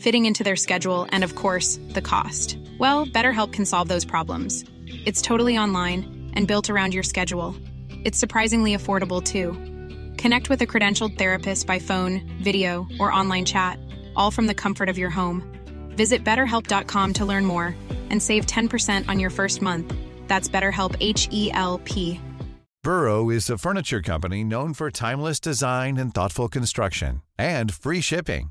fitting into their schedule, and of course, the cost. Well, BetterHelp can solve those problems. It's totally online and built around your schedule. It's surprisingly affordable too. Connect with a credentialed therapist by phone, video, or online chat, all from the comfort of your home. Visit betterhelp.com to learn more and save 10% on your first month. That's BetterHelp H E L P. Burrow is a furniture company known for timeless design and thoughtful construction and free shipping,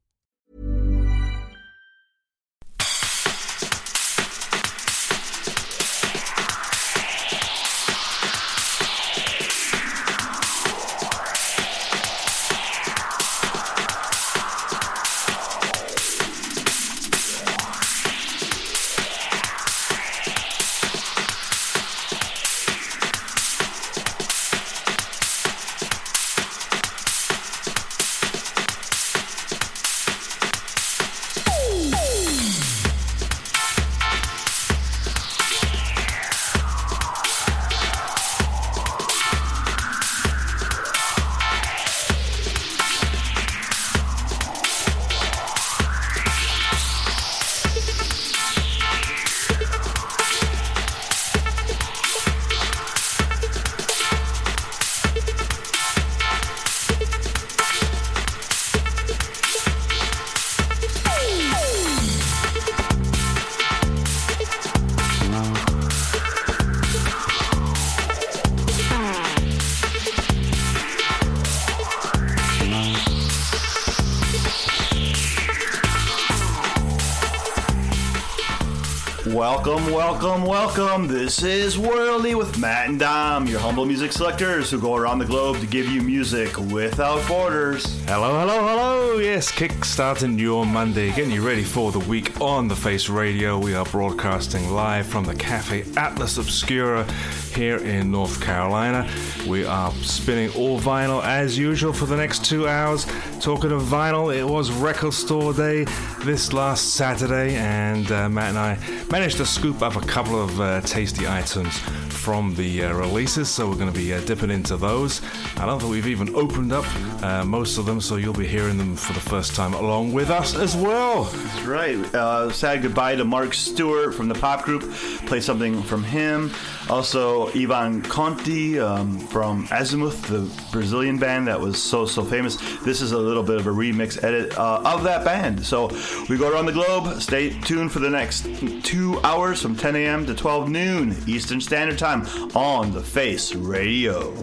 Welcome. This is Worldy with Matt and Dom, your humble music selectors who go around the globe to give you music without borders. Hello, hello, hello. Yes, kickstarting your Monday, getting you ready for the week on the Face Radio. We are broadcasting live from the Cafe Atlas Obscura here in North Carolina. We are spinning all vinyl as usual for the next two hours. Talking of vinyl, it was record store day this last Saturday, and uh, Matt and I managed to scoop up a couple of uh, tasty items from the uh, releases, so we're going to be uh, dipping into those. I don't think we've even opened up uh, most of them, so you'll be hearing them for the first time along with us as well. That's right. Uh, sad goodbye to Mark Stewart from the pop group. Play something from him. Also, Ivan Conti um, from Azimuth, the Brazilian band that was so, so famous. This is a little bit of a remix edit uh, of that band. So we go around the globe. Stay tuned for the next two hours from 10 a.m. to 12 noon Eastern Standard Time on the Face Radio.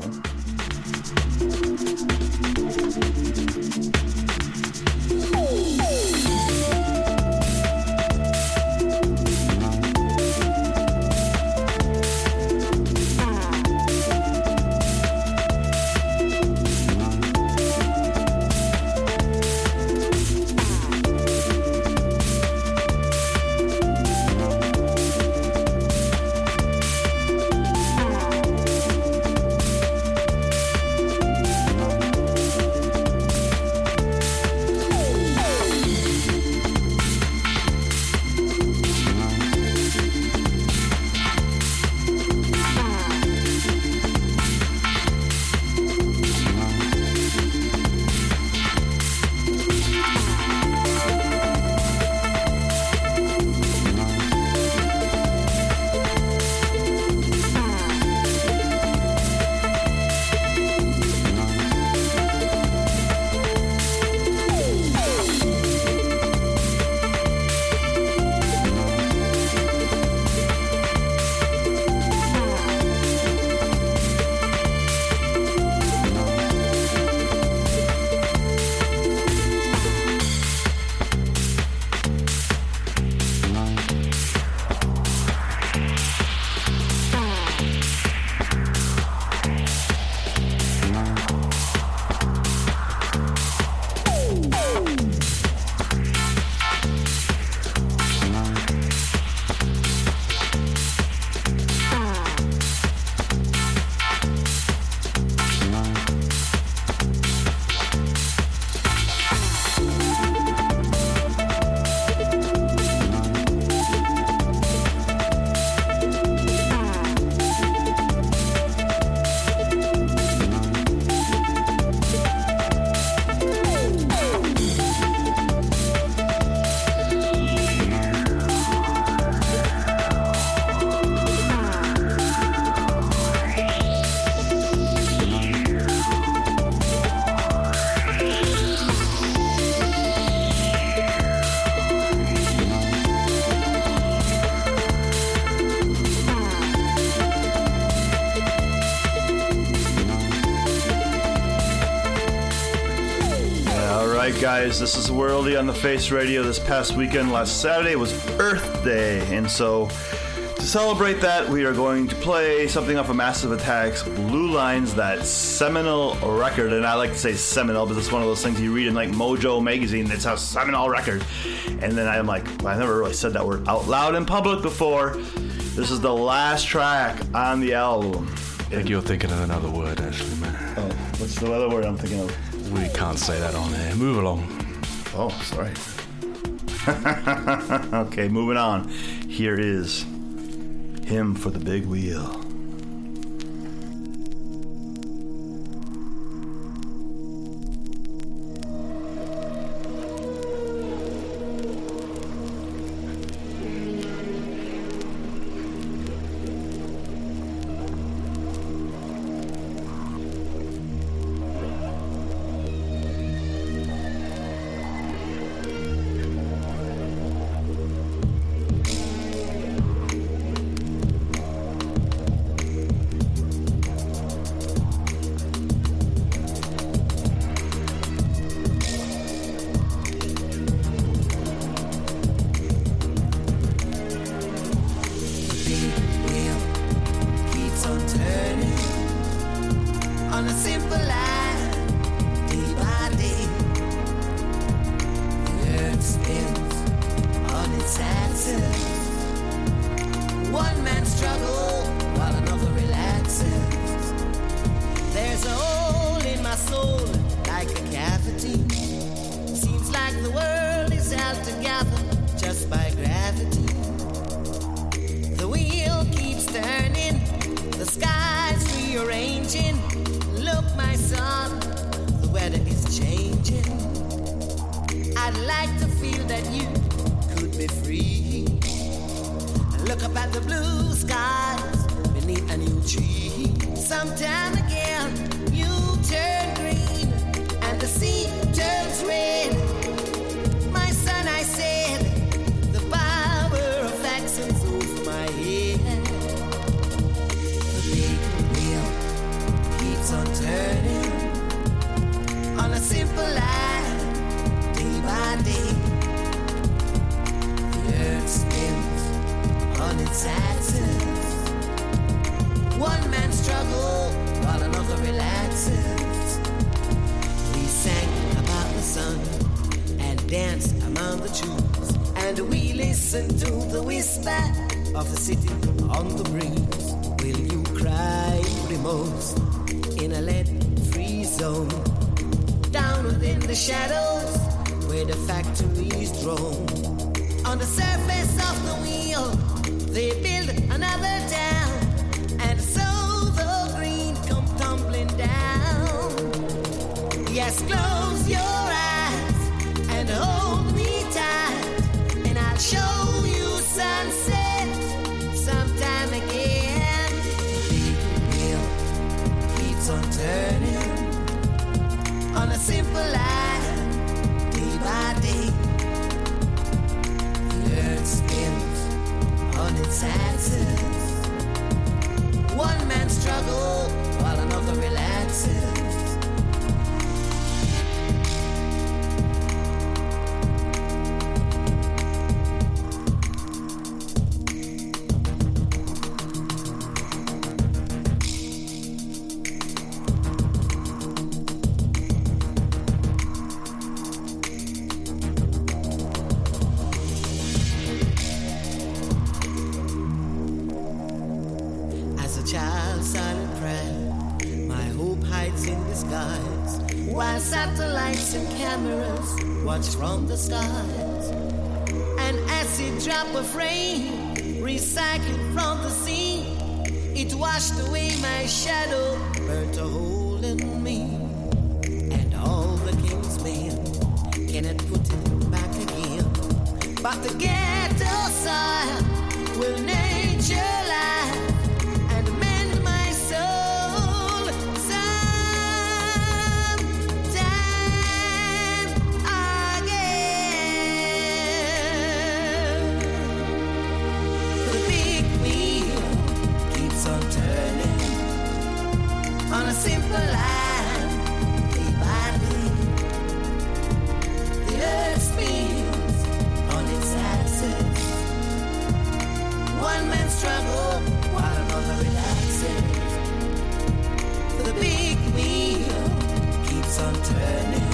Worldy on the Face Radio. This past weekend, last Saturday, was Earth Day, and so to celebrate that, we are going to play something off of Massive Attack's Blue Lines, that seminal record. And I like to say seminal because it's one of those things you read in like Mojo magazine that's a seminal record. And then I'm like, well, I never really said that word out loud in public before. This is the last track on the album. I think you're thinking of another word, actually, man. Oh, what's the other word I'm thinking of? We can't say that on here. Move along. Oh, sorry. okay, moving on. Here is Hymn for the big wheel. on a simple line. Day by day, the earth spins on its axis. One man struggles while another relaxes. The big wheel keeps on turning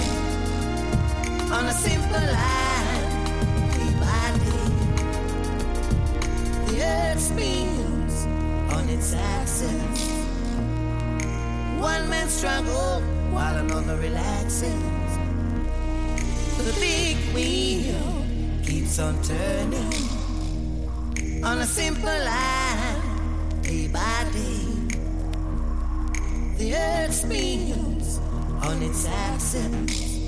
on a simple line. Day by day, the earth spins on its axis one man struggle while another relaxes. The big wheel keeps on turning on a simple line, day by day. The earth spins on its axis.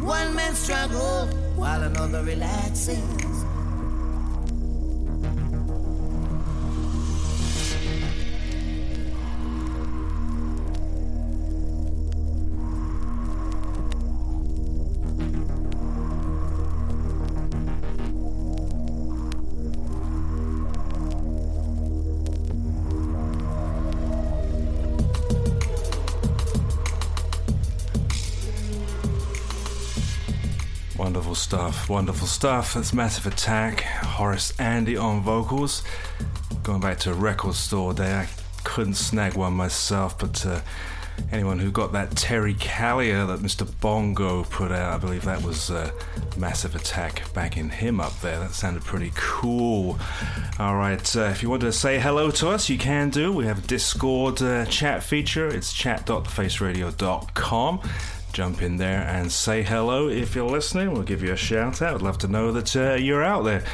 One man struggle while another relaxes. Wonderful stuff. That's Massive Attack, Horace Andy on vocals. Going back to a record store day, I couldn't snag one myself, but uh, anyone who got that Terry Callier that Mr. Bongo put out, I believe that was uh, Massive Attack backing him up there. That sounded pretty cool. All right, uh, if you want to say hello to us, you can do. We have a Discord uh, chat feature. It's chat.thefaceradio.com jump in there and say hello if you're listening. We'll give you a shout out. I'd love to know that uh, you're out there.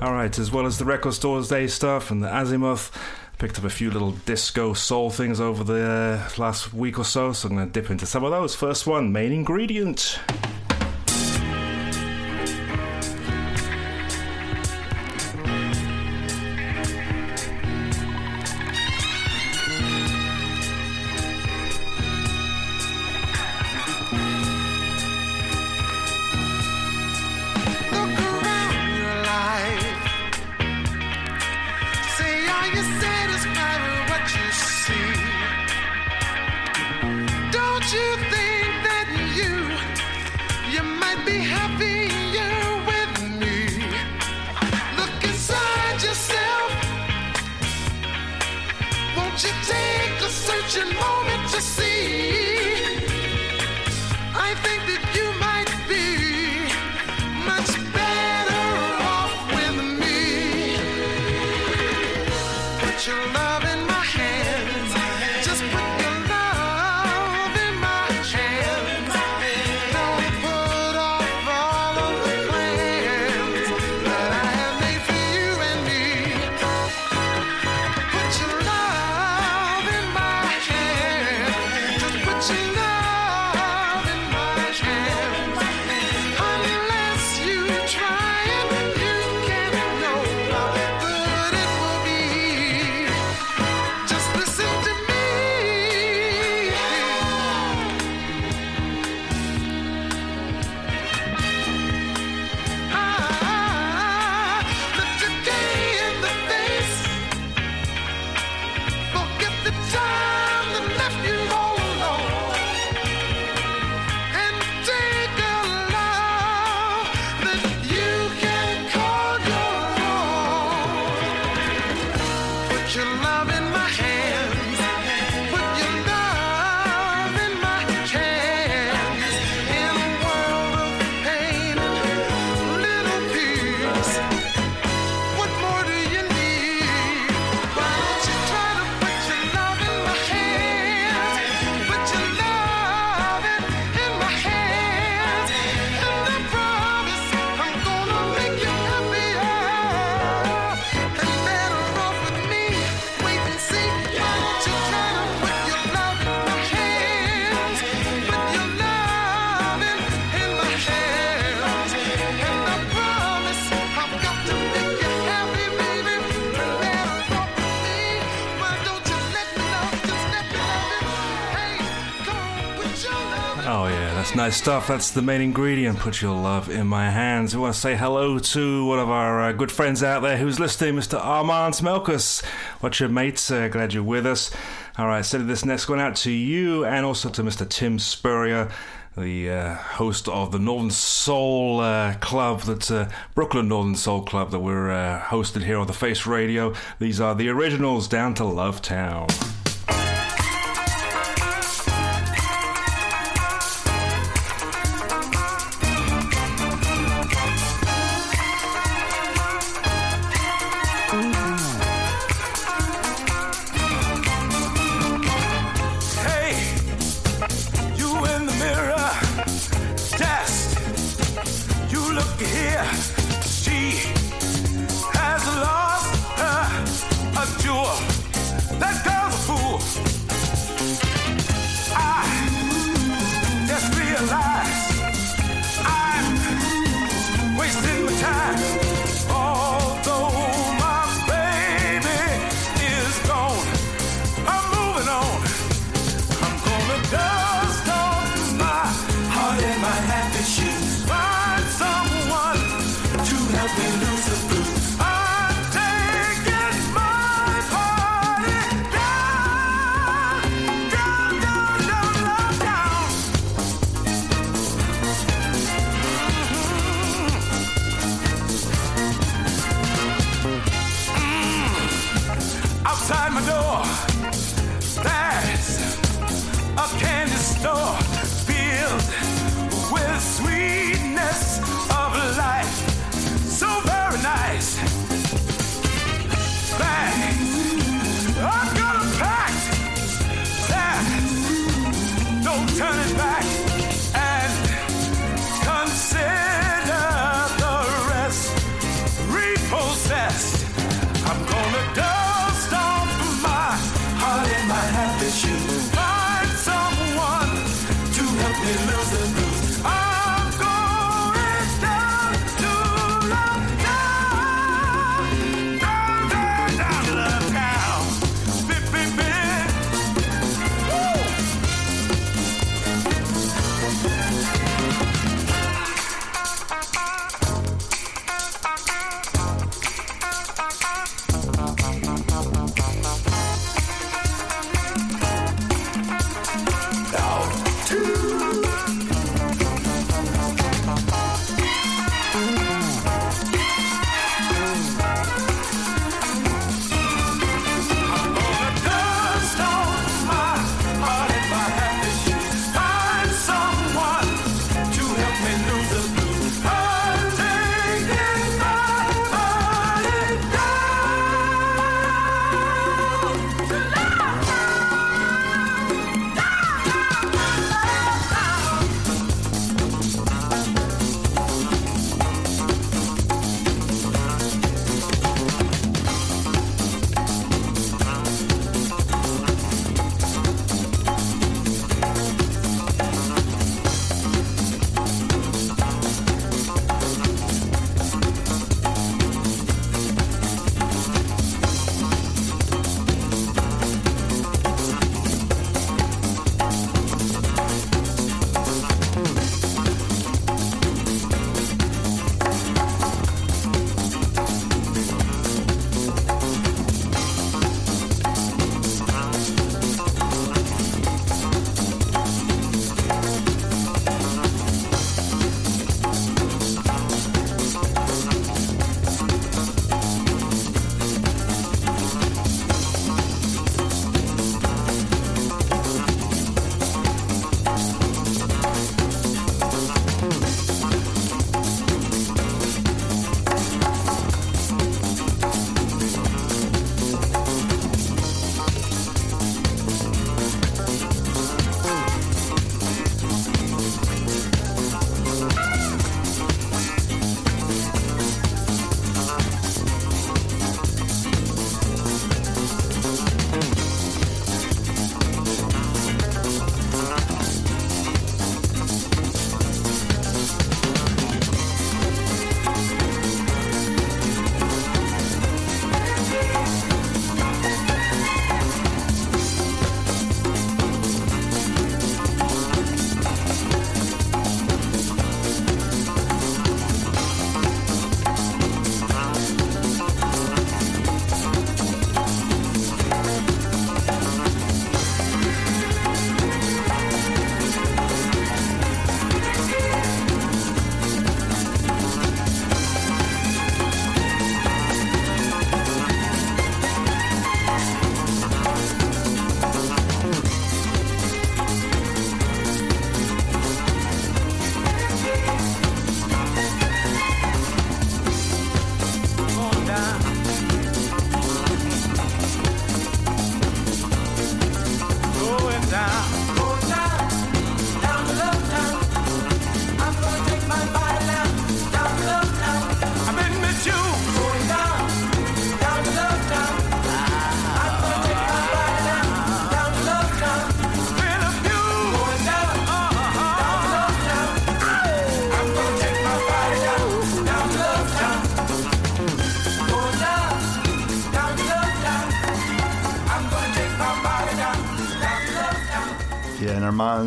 All right, as well as the Record Stores Day stuff and the Azimuth. Picked up a few little disco soul things over the last week or so, so I'm going to dip into some of those. First one, main ingredient. Nice stuff. That's the main ingredient. Put your love in my hands. We want to say hello to one of our uh, good friends out there who's listening, Mr. Armand Smelkus. What's your mates? Uh, glad you're with us. All right, sending this next one out to you and also to Mr. Tim Spurrier the uh, host of the Northern Soul uh, Club, that's uh, Brooklyn Northern Soul Club that we're uh, hosted here on the Face Radio. These are the originals down to Love Town.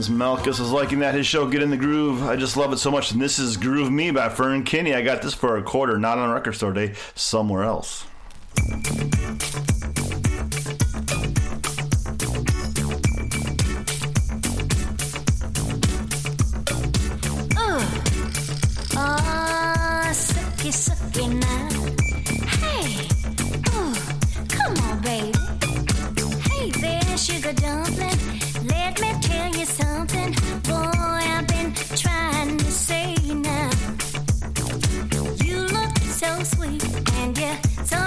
Friends, Malchus is liking that his show Get in the Groove. I just love it so much. And this is Groove Me by Fern Kinney. I got this for a quarter, not on record store day, somewhere else. and yeah.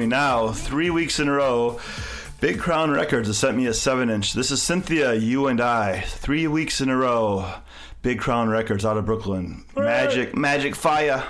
me now, three weeks in a row. Big Crown Records has sent me a 7 inch. This is Cynthia, You and I. Three weeks in a row. Big Crown Records out of Brooklyn. Magic, magic fire.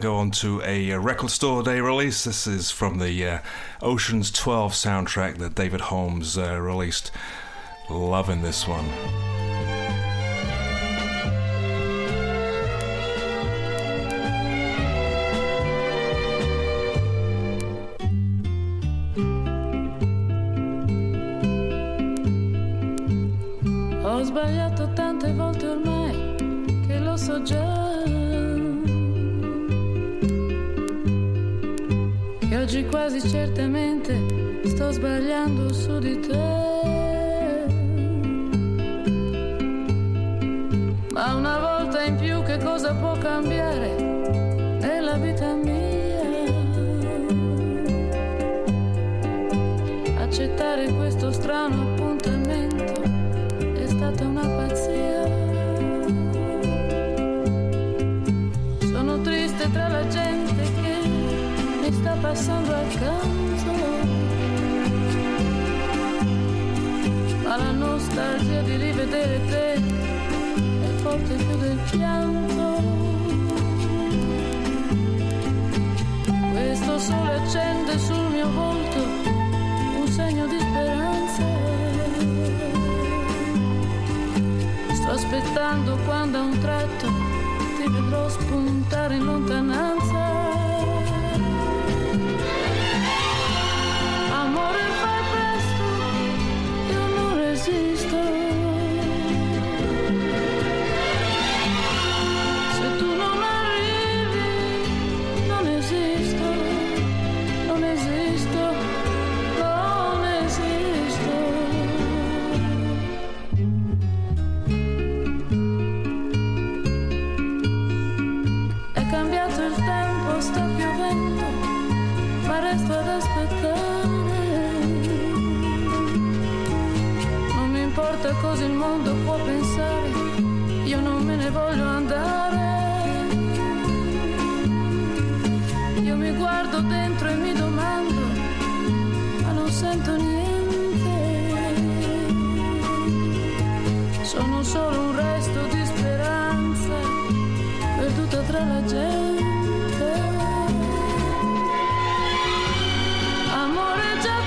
to go on to a uh, record store day release. This is from the uh, Ocean's 12 soundtrack that David Holmes uh, released. Loving this one. mi guardo dentro e mi domando, ma non sento niente. Sono solo un resto di speranza, perduta tra la gente. Amore già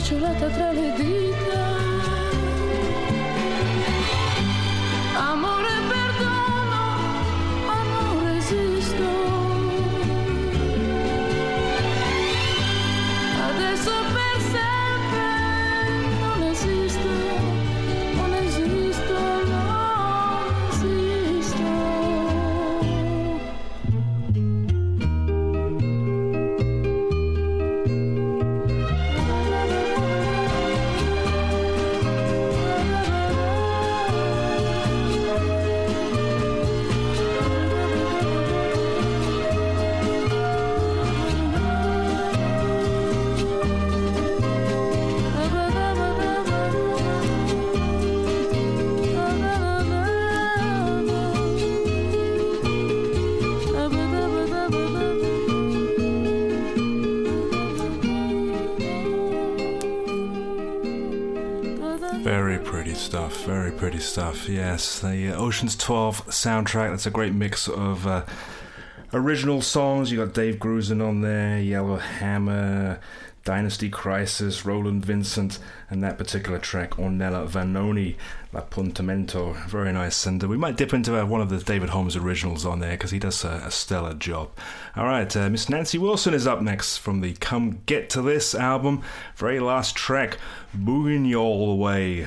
briciolata tra le dita yes. The uh, Ocean's 12 soundtrack. That's a great mix of uh, original songs. You got Dave Grusin on there, Yellow Hammer, Dynasty Crisis, Roland Vincent, and that particular track, Ornella Vanoni, L'Appuntamento. Very nice. And uh, we might dip into uh, one of the David Holmes originals on there because he does a, a, stellar job. All right, uh, Miss Nancy Wilson is up next from the Come Get to This album. Very last track, Booging You All the Way.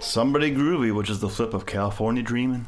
Somebody Groovy, which is the flip of California Dreamin'.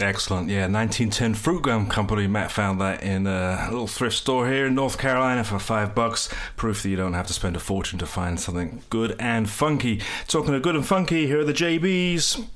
Excellent. Yeah, 1910 Fruit Gum Company. Matt found that in a little thrift store here in North Carolina for five bucks. Proof that you don't have to spend a fortune to find something good and funky. Talking of good and funky, here are the JBs.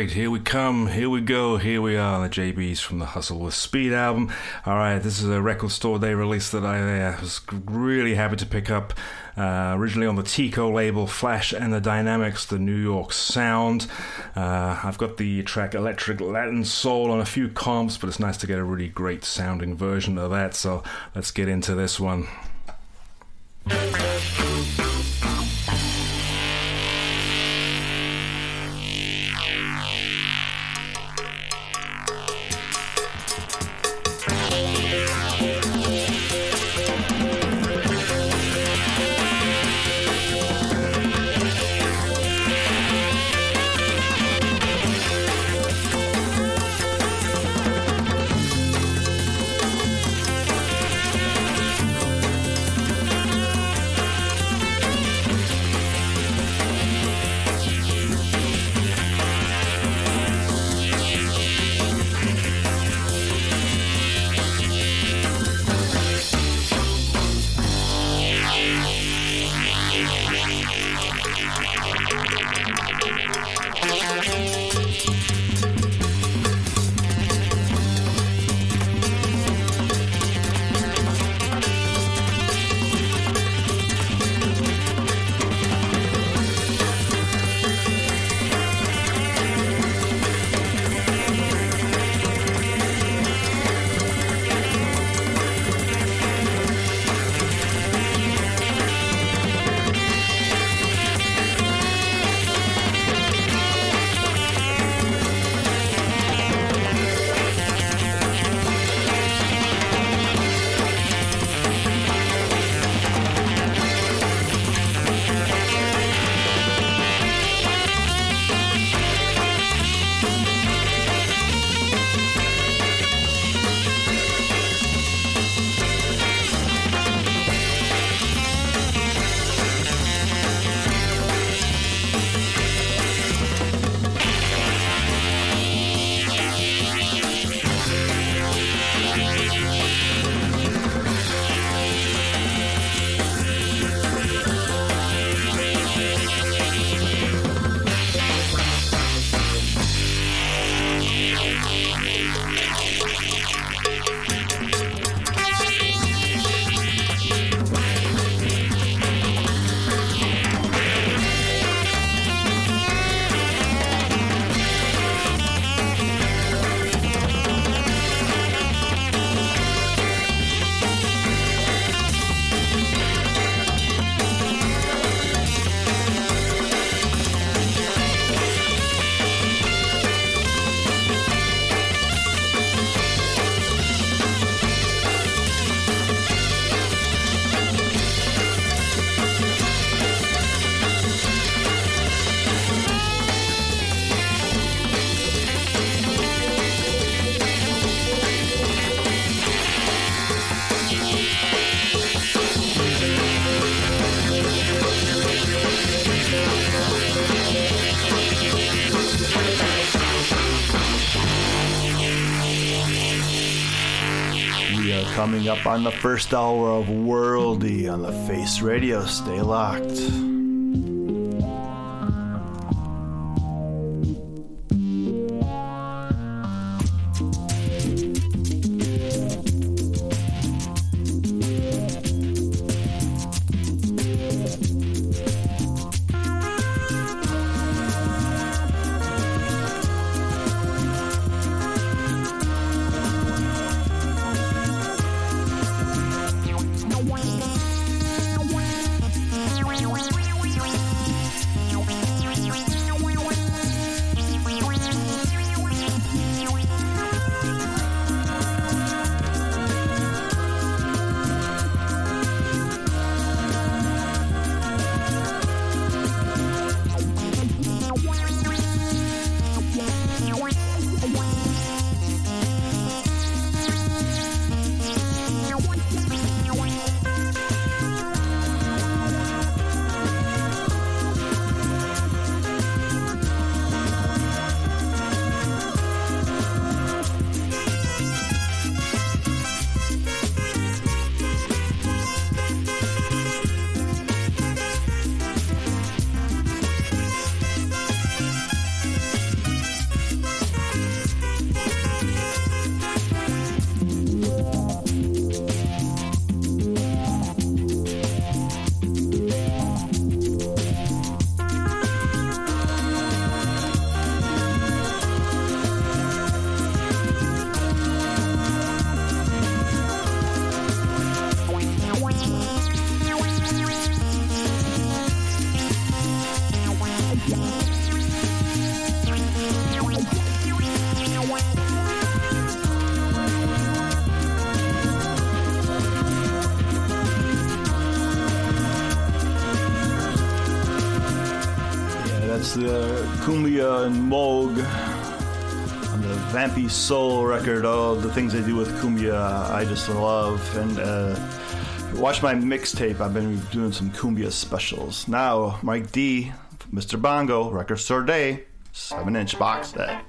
Great. Here we come. Here we go. Here we are. The JBs from the Hustle with Speed album. All right, this is a record store day release that I uh, was really happy to pick up. Uh, originally on the Tico label, Flash and the Dynamics, the New York Sound. Uh, I've got the track Electric Latin Soul on a few comps, but it's nice to get a really great sounding version of that. So let's get into this one. Coming up on the first hour of Worldy on the Face Radio. Stay locked. the things they do with cumbia, I just love. And uh, watch my mixtape. I've been doing some cumbia specials. Now, Mike D, Mr. Bongo, Record Store Day, seven inch box set.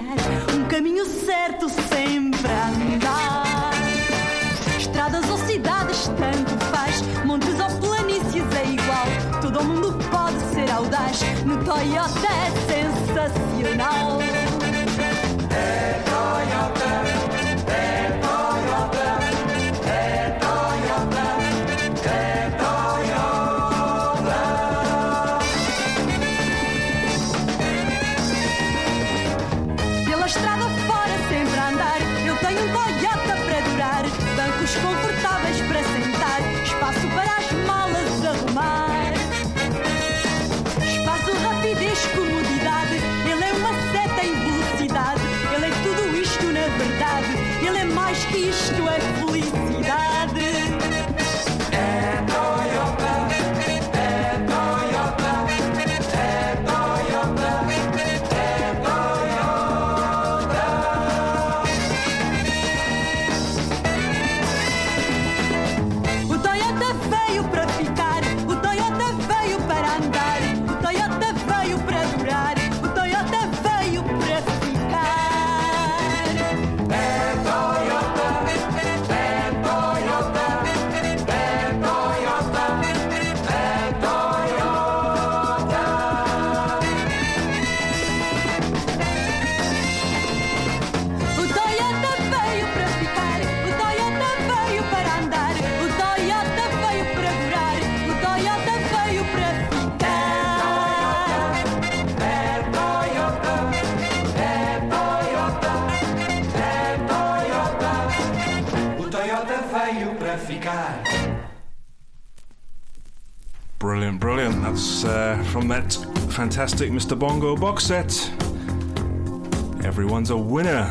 um caminho certo sempre a andar. Estradas ou cidades, tanto faz, montes ou planícies é igual. Todo mundo pode ser audaz no Toyota. Uh, from that fantastic Mr. Bongo box set. Everyone's a winner.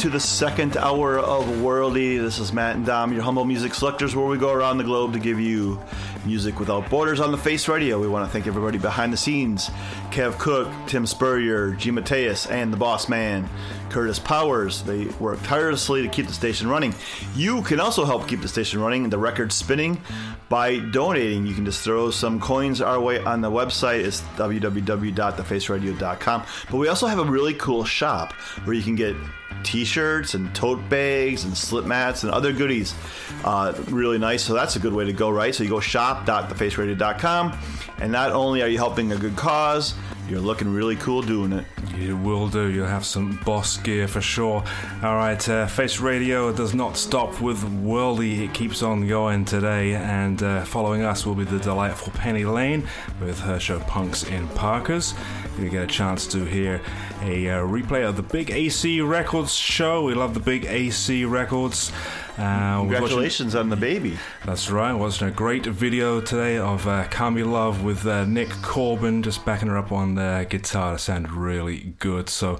Into the second hour of Worldy. This is Matt and Dom, your humble music selectors, where we go around the globe to give you music without borders on the Face Radio. We want to thank everybody behind the scenes Kev Cook, Tim Spurrier, G. Mateus, and the boss man, Curtis Powers. They work tirelessly to keep the station running. You can also help keep the station running and the record spinning by donating. You can just throw some coins our way on the website. It's www.thefaceradio.com. But we also have a really cool shop where you can get t-shirts and tote bags and slip mats and other goodies uh, really nice so that's a good way to go right so you go shop.thefaceradio.com and not only are you helping a good cause you're looking really cool doing it You will do. You'll have some boss gear for sure. All right, uh, Face Radio does not stop with Worldy. It keeps on going today, and uh, following us will be the delightful Penny Lane with her show Punks in Parkas. You get a chance to hear a uh, replay of the Big AC Records show. We love the Big AC Records. Uh, we're watching- congratulations on the baby that's right. Watching a great video today of uh, Can't Be Love with uh, Nick Corbin just backing her up on the guitar. It sounded really good. So,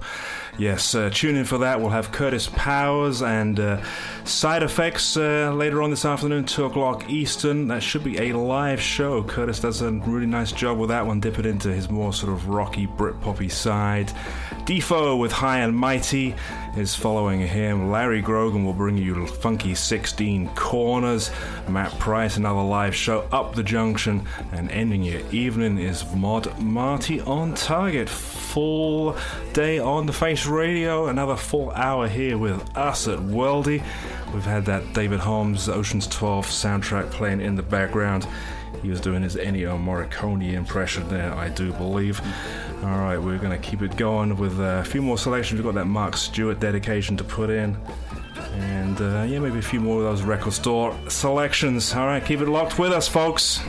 yes, uh, tune in for that. We'll have Curtis Powers and uh, Side Effects uh, later on this afternoon, 2 o'clock Eastern. That should be a live show. Curtis does a really nice job with that one, dip it into his more sort of rocky Brit poppy side. Defo with High and Mighty, is following him. Larry Grogan will bring you Funky 16 Corners. Matt Price, another live show up the junction. And ending your evening is Mod Marty on target. Full day on the Face Radio. Another full hour here with us at Worldy. We've had that David Holmes Ocean's 12 soundtrack playing in the background. He was doing his Ennio Morricone impression there, I do believe. All right, we're going to keep it going with a few more selections. We've got that Mark Stewart dedication to put in. And uh, yeah, maybe a few more of those record store selections. All right, keep it locked with us, folks.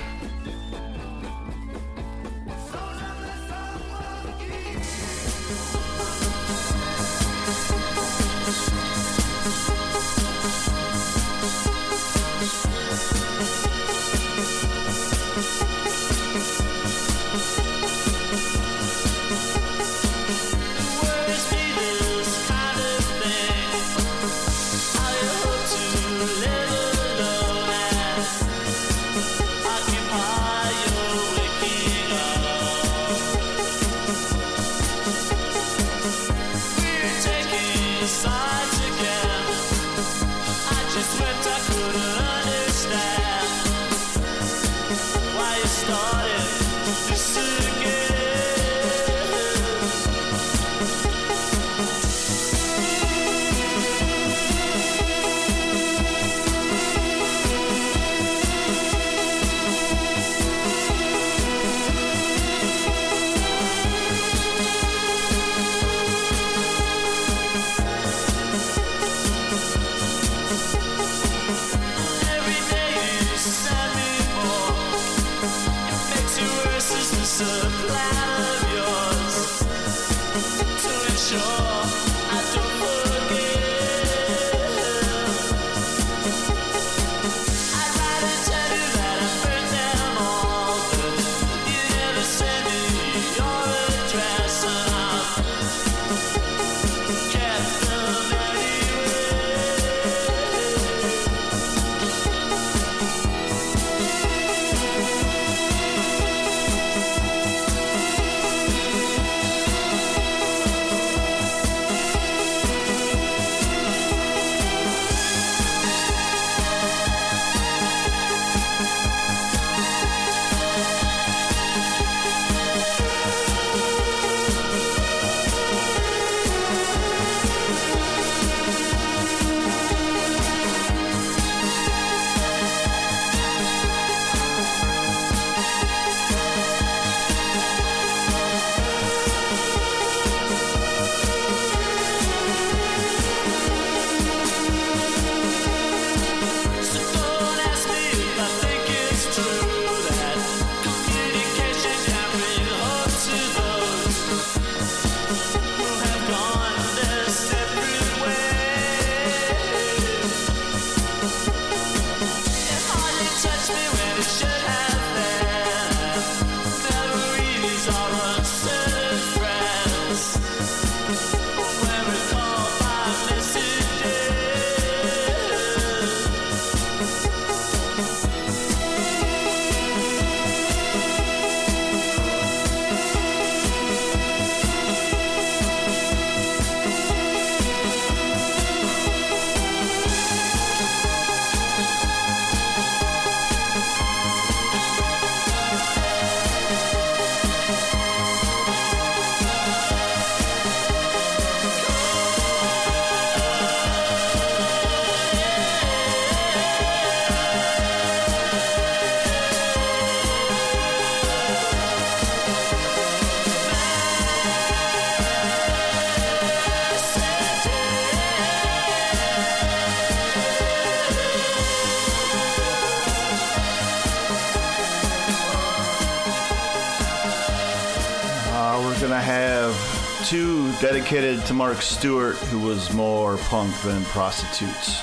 Dedicated to Mark Stewart, who was more punk than prostitutes.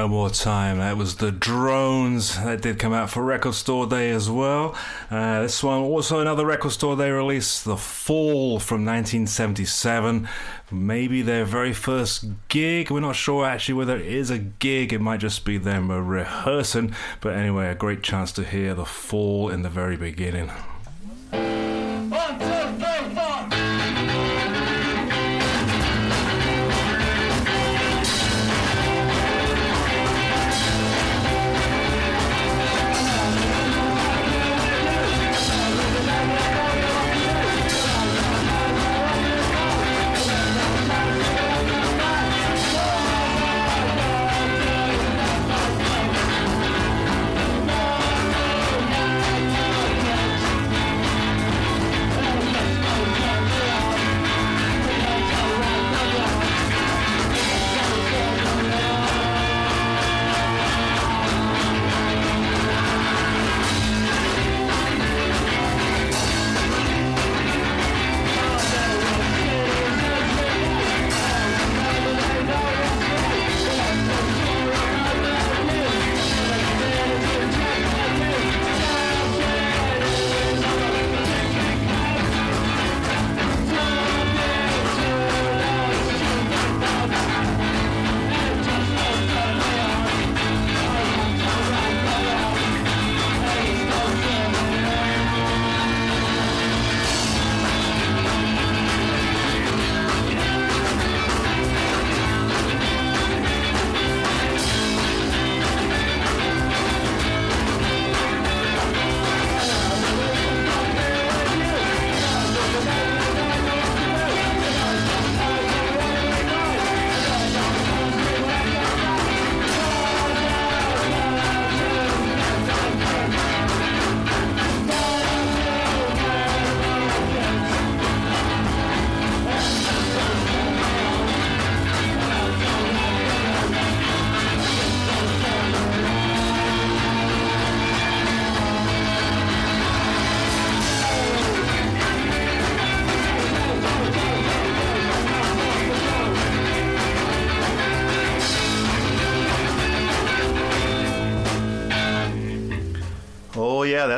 No more time. That was the drones. That did come out for Record Store Day as well. Uh, this one also another Record Store Day release, The Fall from 1977. Maybe their very first gig. We're not sure actually whether it is a gig. It might just be them rehearsing. But anyway, a great chance to hear The Fall in the very beginning.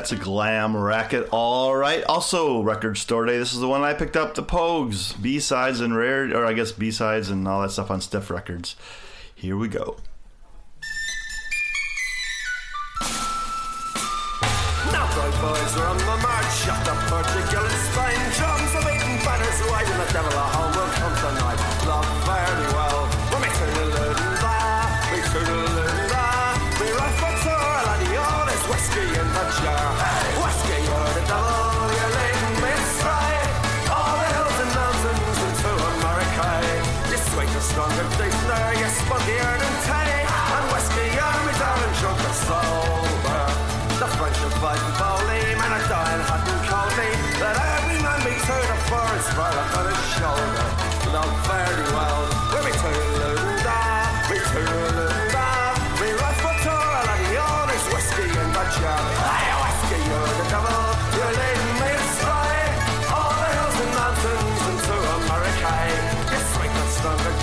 That's a glam racket. All right. Also, record store day. This is the one I picked up. The Pogues, B sides and rare, or I guess B sides and all that stuff on Stiff Records. Here we go. Santa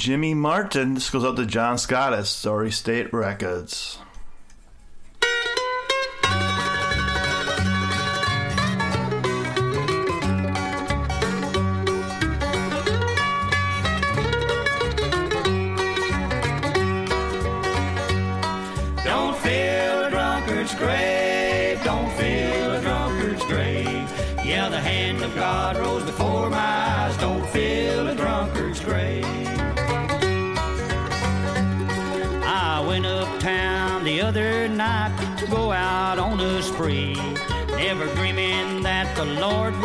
Jimmy Martin. This goes out to John Scott at Sorry State Records.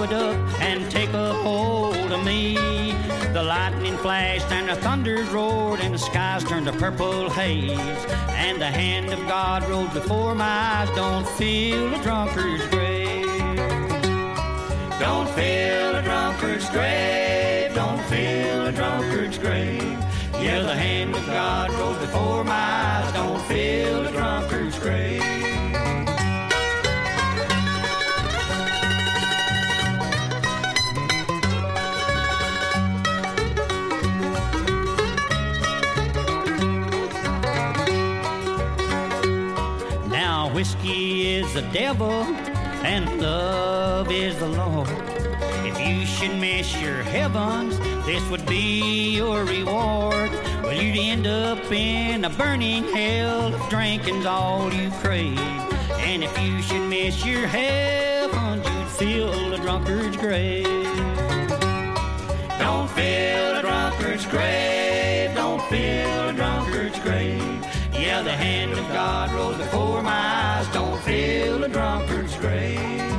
Would up and take a hold of me. The lightning flashed and the thunders roared and the skies turned to purple haze. And the hand of God rose before my eyes. Don't feel a drunkard's grave. Don't feel a drunkard's grave. Don't fill a drunkard's grave. Yeah, the hand of God rose before my eyes. Don't fill a drunkard's grave. The devil and love is the Lord. If you should miss your heavens, this would be your reward. Well, you'd end up in a burning hell if drinking's all you crave. And if you should miss your heavens, you'd fill a drunkard's grave. Don't fill a drunkard's grave. Don't fill a drunkard's grave. Yeah, the hand of God rose before my eyes. Don't fill a drunkard's grave.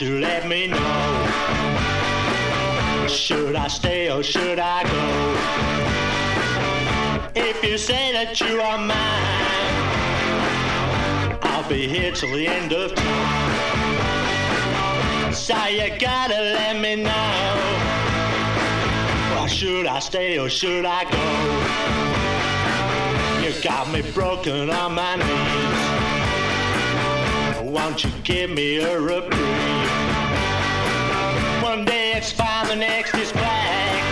To let me know. Should I stay or should I go? If you say that you are mine, I'll be here till the end of time. So you gotta let me know. Or should I stay or should I go? You got me broken on my knees. Won't you give me a reprieve? It's fine, the next is black.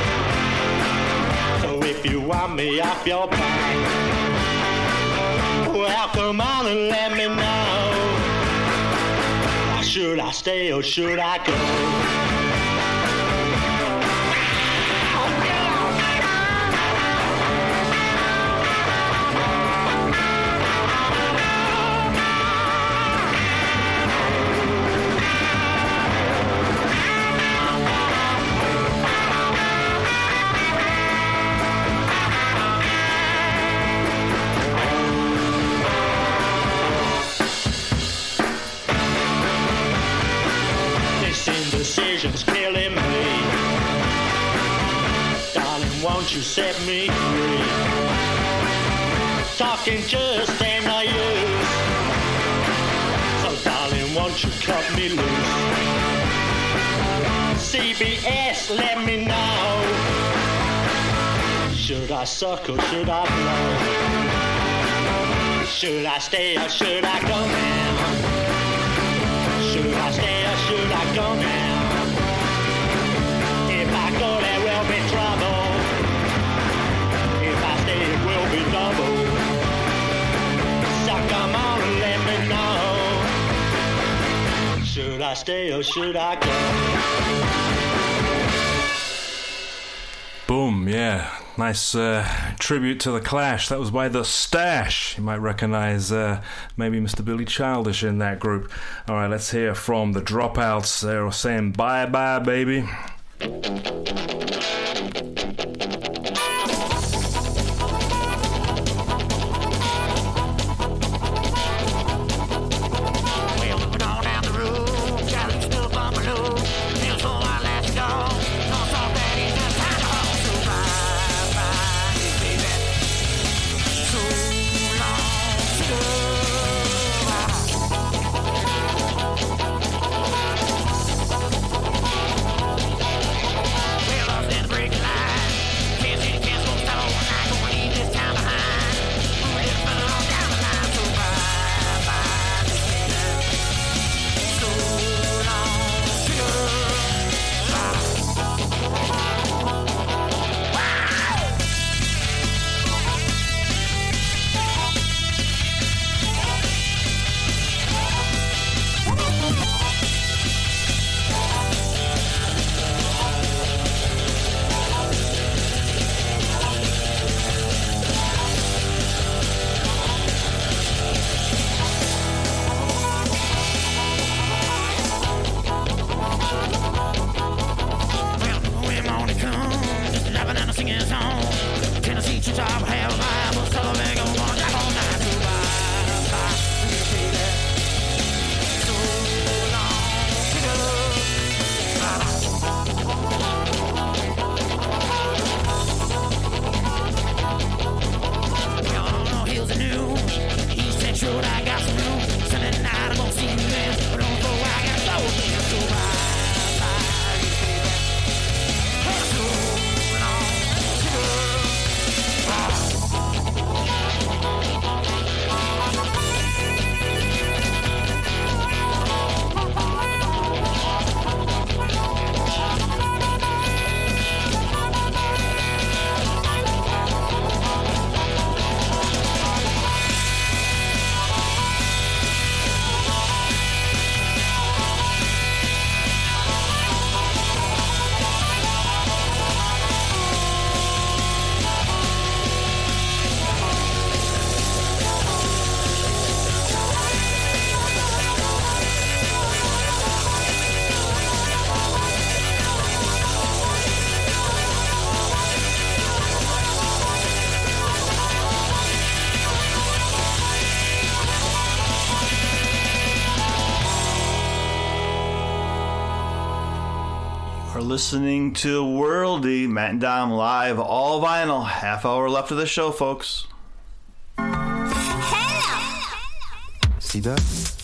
So if you want me off your back, well, come on and let me know. Should I stay or should I go? Won't you set me free? Talking just ain't no use. So, darling, won't you cut me loose? CBS, let me know. Should I suck or should I blow? Should I stay or should I go Should I stay or should I go? Boom, yeah. Nice uh, tribute to The Clash. That was by The Stash. You might recognize uh, maybe Mr. Billy Childish in that group. All right, let's hear from The Dropouts. They're saying bye bye, baby. listening to Worldy, Matt and Dom live, all vinyl. Half hour left of the show, folks. Hello. See that?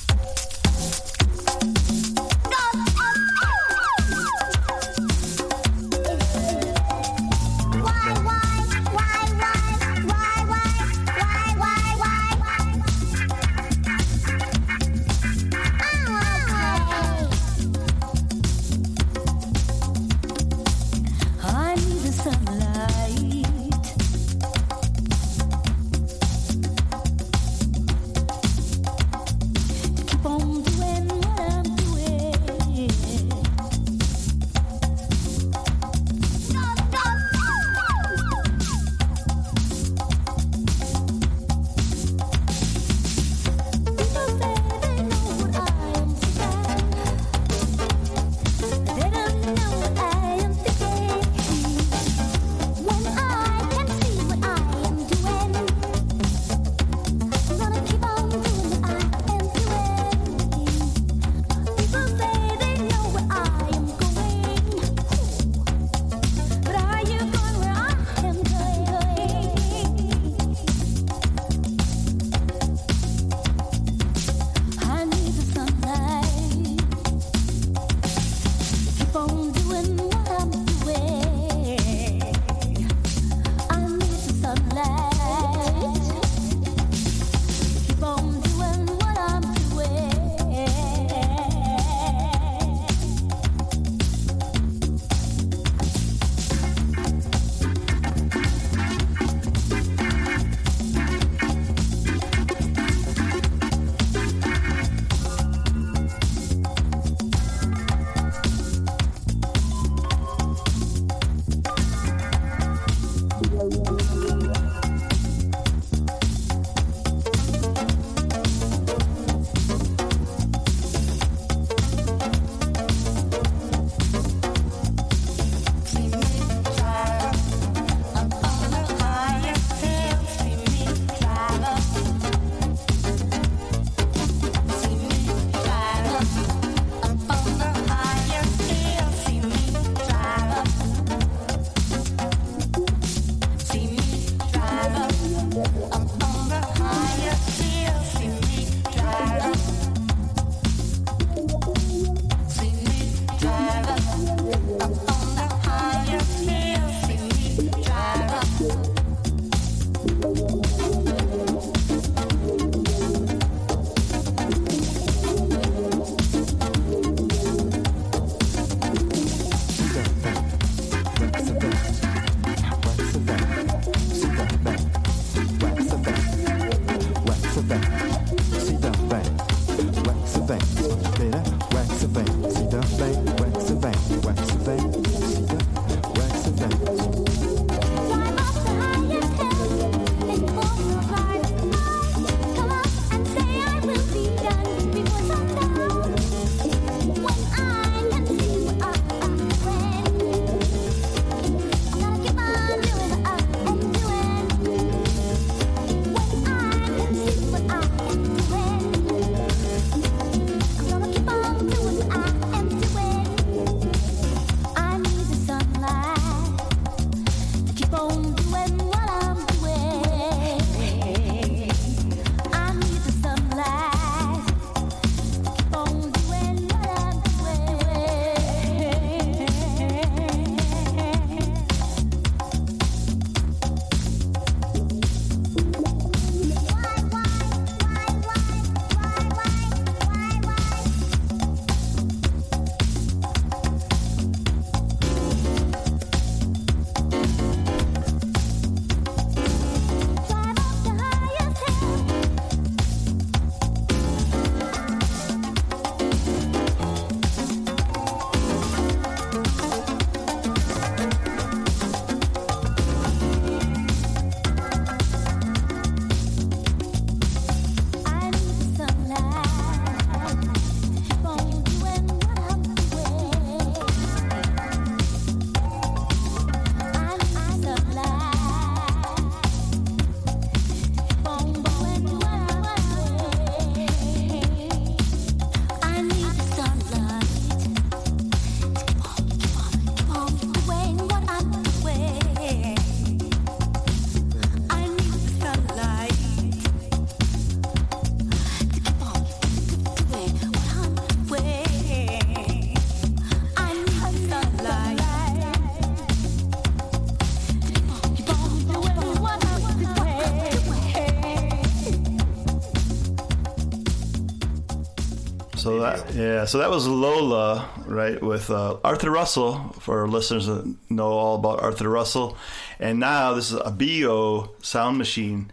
That yeah, so that was Lola, right, with uh, Arthur Russell for listeners that know all about Arthur Russell, and now this is a Bo sound machine,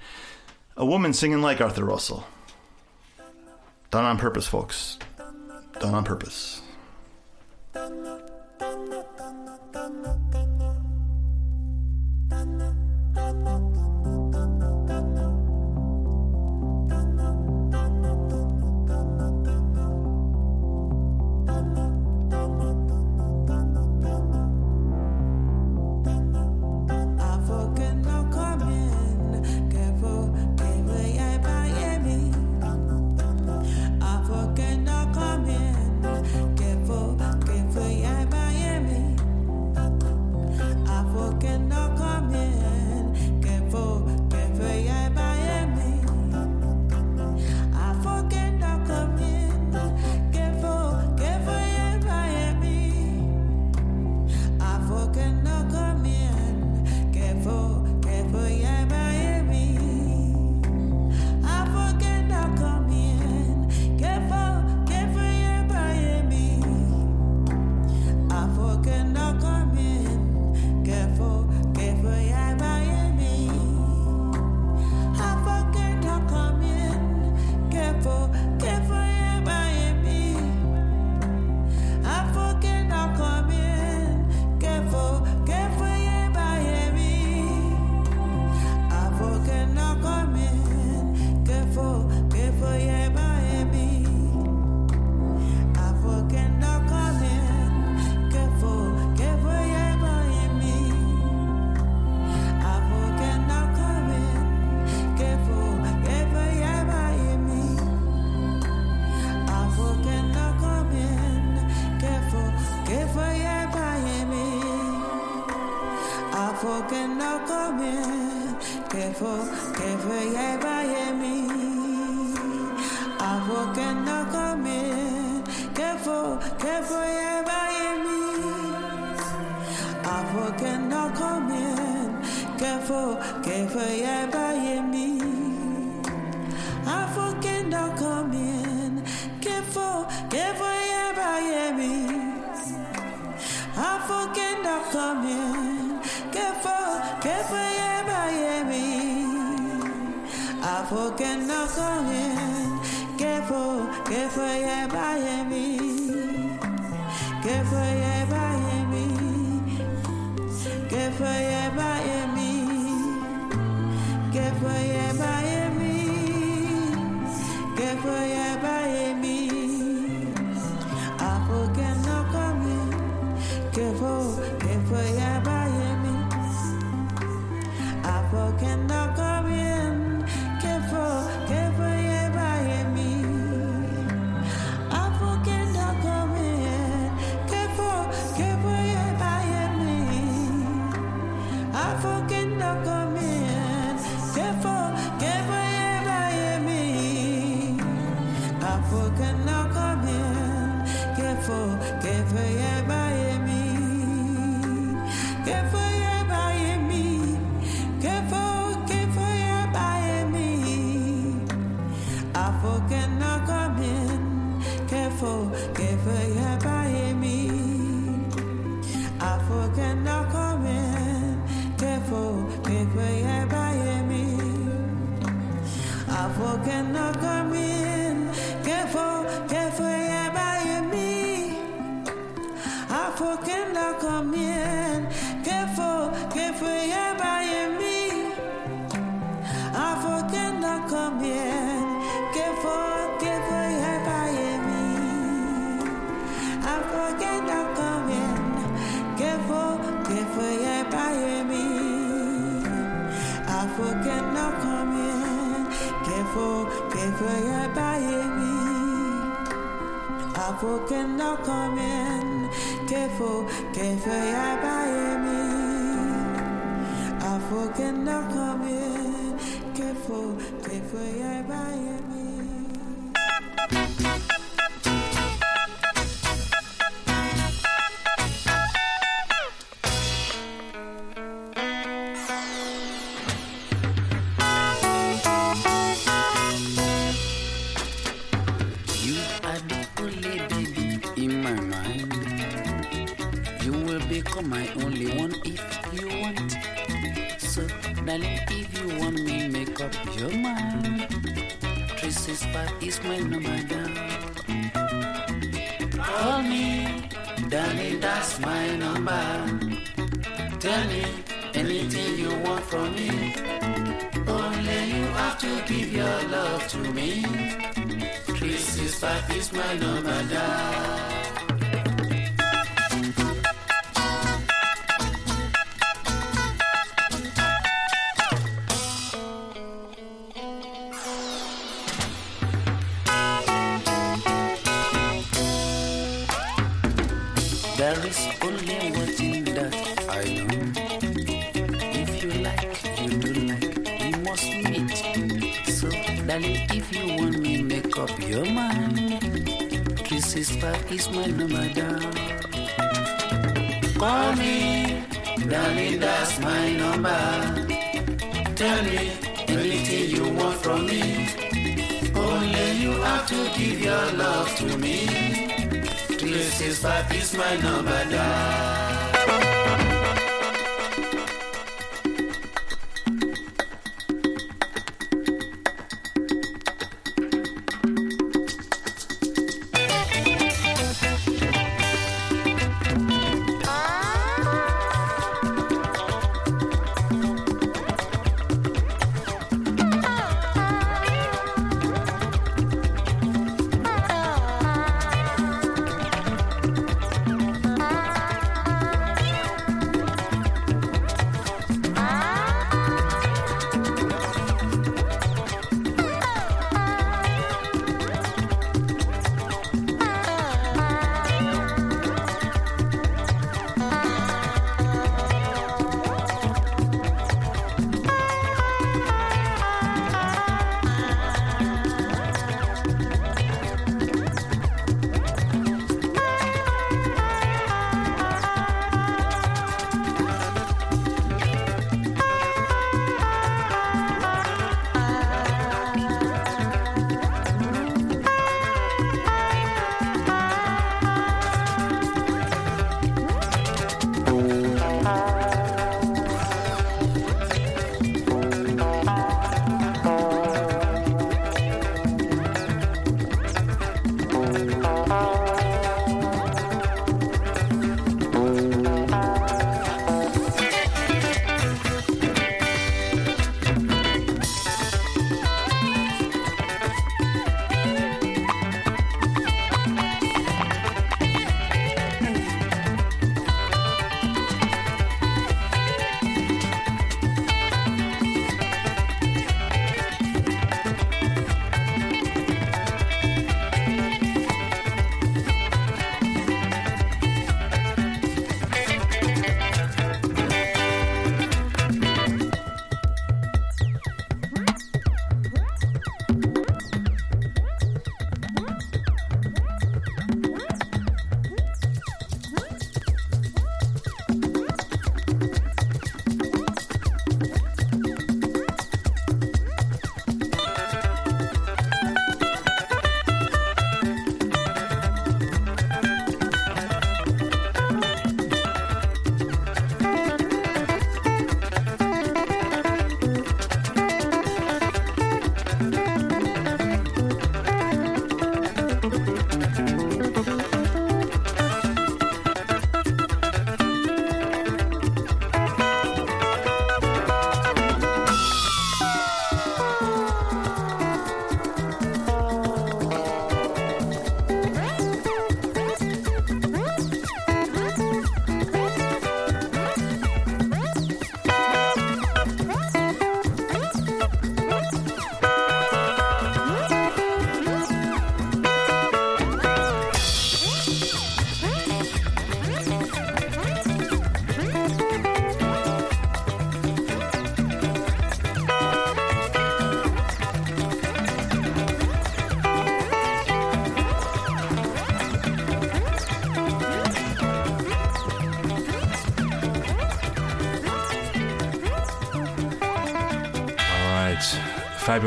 a woman singing like Arthur Russell. Done on purpose, folks. Done on purpose. Up your mind. Three six five is my number down. Call me, darling, that's my number. Tell me anything you want from me. Only you have to give your love to me. Three six five is my number down. 365 is my number. Call me, darling, that's my number. Tell me anything you want from me. Only you have to give your love to me. 365 is my number down.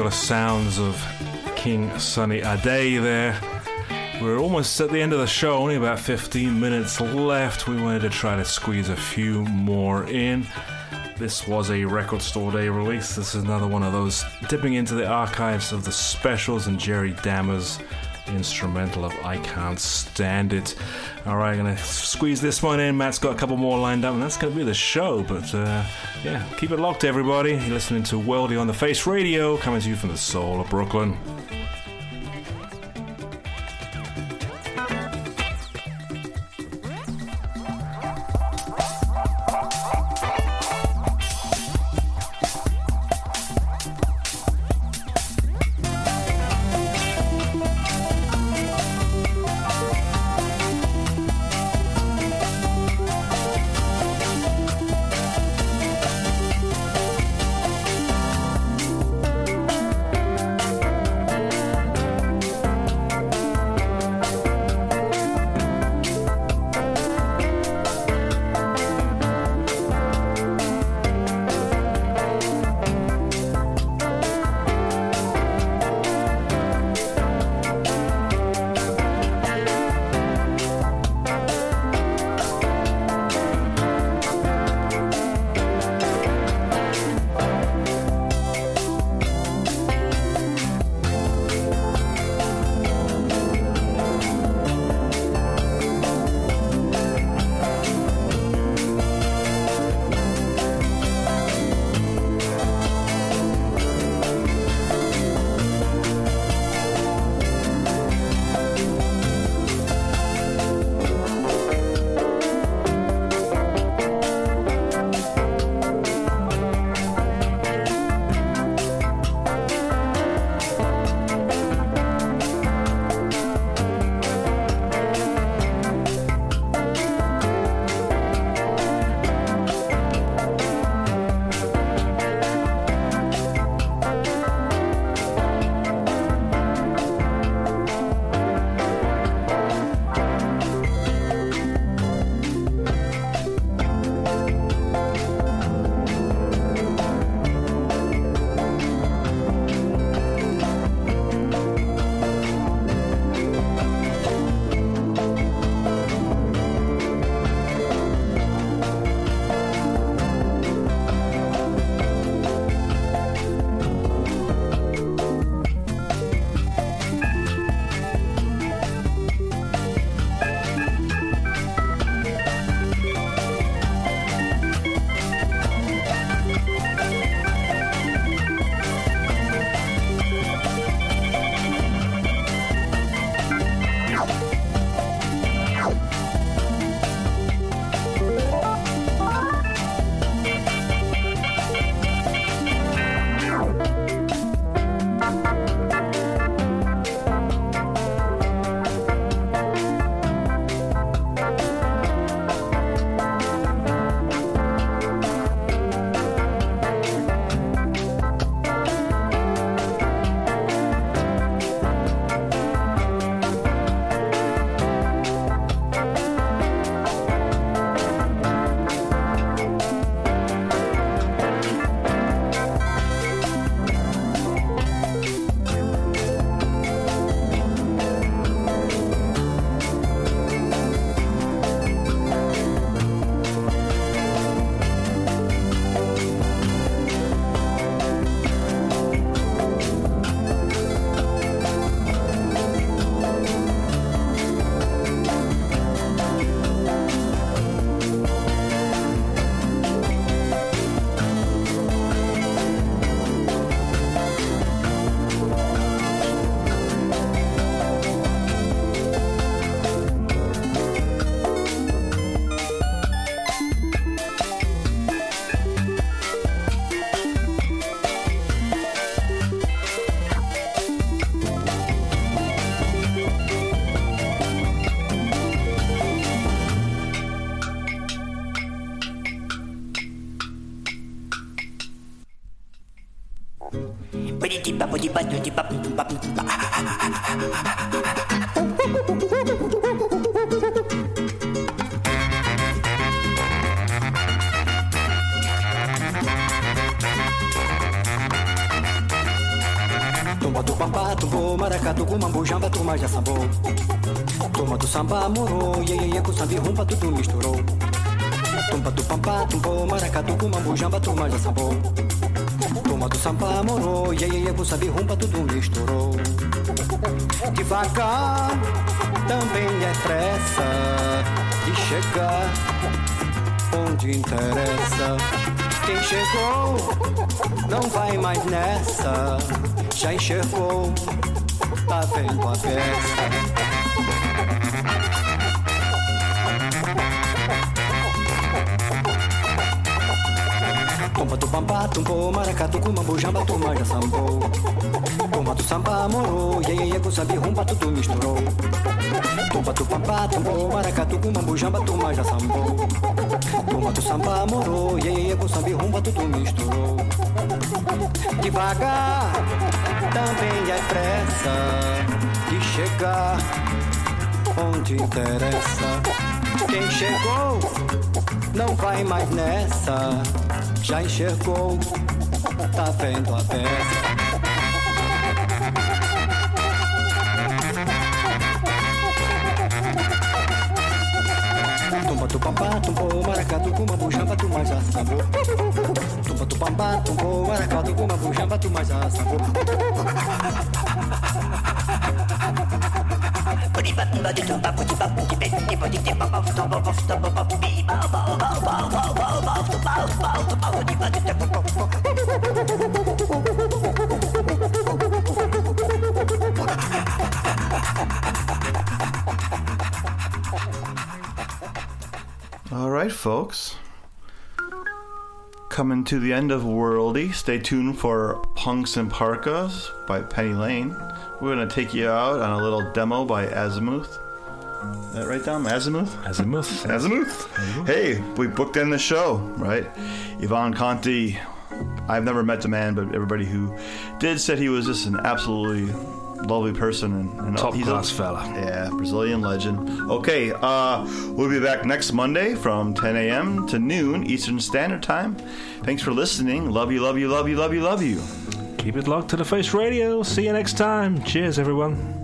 Fabulous sounds of King Sunny Ade there. We're almost at the end of the show, only about 15 minutes left. We wanted to try to squeeze a few more in. This was a record store day release. This is another one of those dipping into the archives of the specials and Jerry Dammers' instrumental of I Can't Stand It. All right, I'm gonna squeeze this one in. Matt's got a couple more lined up, and that's gonna be the show. But uh, yeah, keep it locked, everybody. You're listening to Worldy on the Face Radio, coming to you from the soul of Brooklyn. Samba, morou, iê, com samba e rumba, tudo misturou. Tumba do pampá, tumbou, maracatu, cumambu, jamba, turma já sambou. Turma do samba morou, iê, iê, iê, sabe, rumba, tudo misturou. Devagar também é pressa de chegar onde interessa. Quem chegou não vai mais nessa, já enxergou, tá vendo a peça. Tumba do bambá, tumbou, maracatu, cumambu, jamba, turma já sambou. Tumba do samba morou, iê, iê, iê, sabe, rumba, tudo misturou. Tumba do bambá, tumbou, maracatu, cumambu, jamba, turma já sambou. Tumba do samba morou, iê, iê, iê, sabe, rumba, tudo misturou. Devagar também é pressa de chegar onde interessa. Quem chegou não vai mais nessa, já enxergou, tá vendo a peça. Tumba tu pambá, tumbou, maracatu, cumambu, jamba, tu mais assambou. Tumba tu pambá, tumbou, maracatu, cumambu, jamba, tu mais assambou. All right, folks. Coming to the end of Worldy. Stay tuned for Punks in Parkas by Penny Lane. We're going to take you out on a little demo by Azimuth. That right, Dom? Azimuth? Azimuth. Azimuth. Hey, we booked in the show, right? Ivan Conti. I've never met the man, but everybody who did said he was just an absolutely lovely person and, and Top he's class a, fella. Yeah, Brazilian legend. Okay, uh, we'll be back next Monday from 10 a.m. to noon Eastern Standard Time. Thanks for listening. Love you, love you, love you, love you, love you. Keep it locked to the Face Radio. See you next time. Cheers, everyone.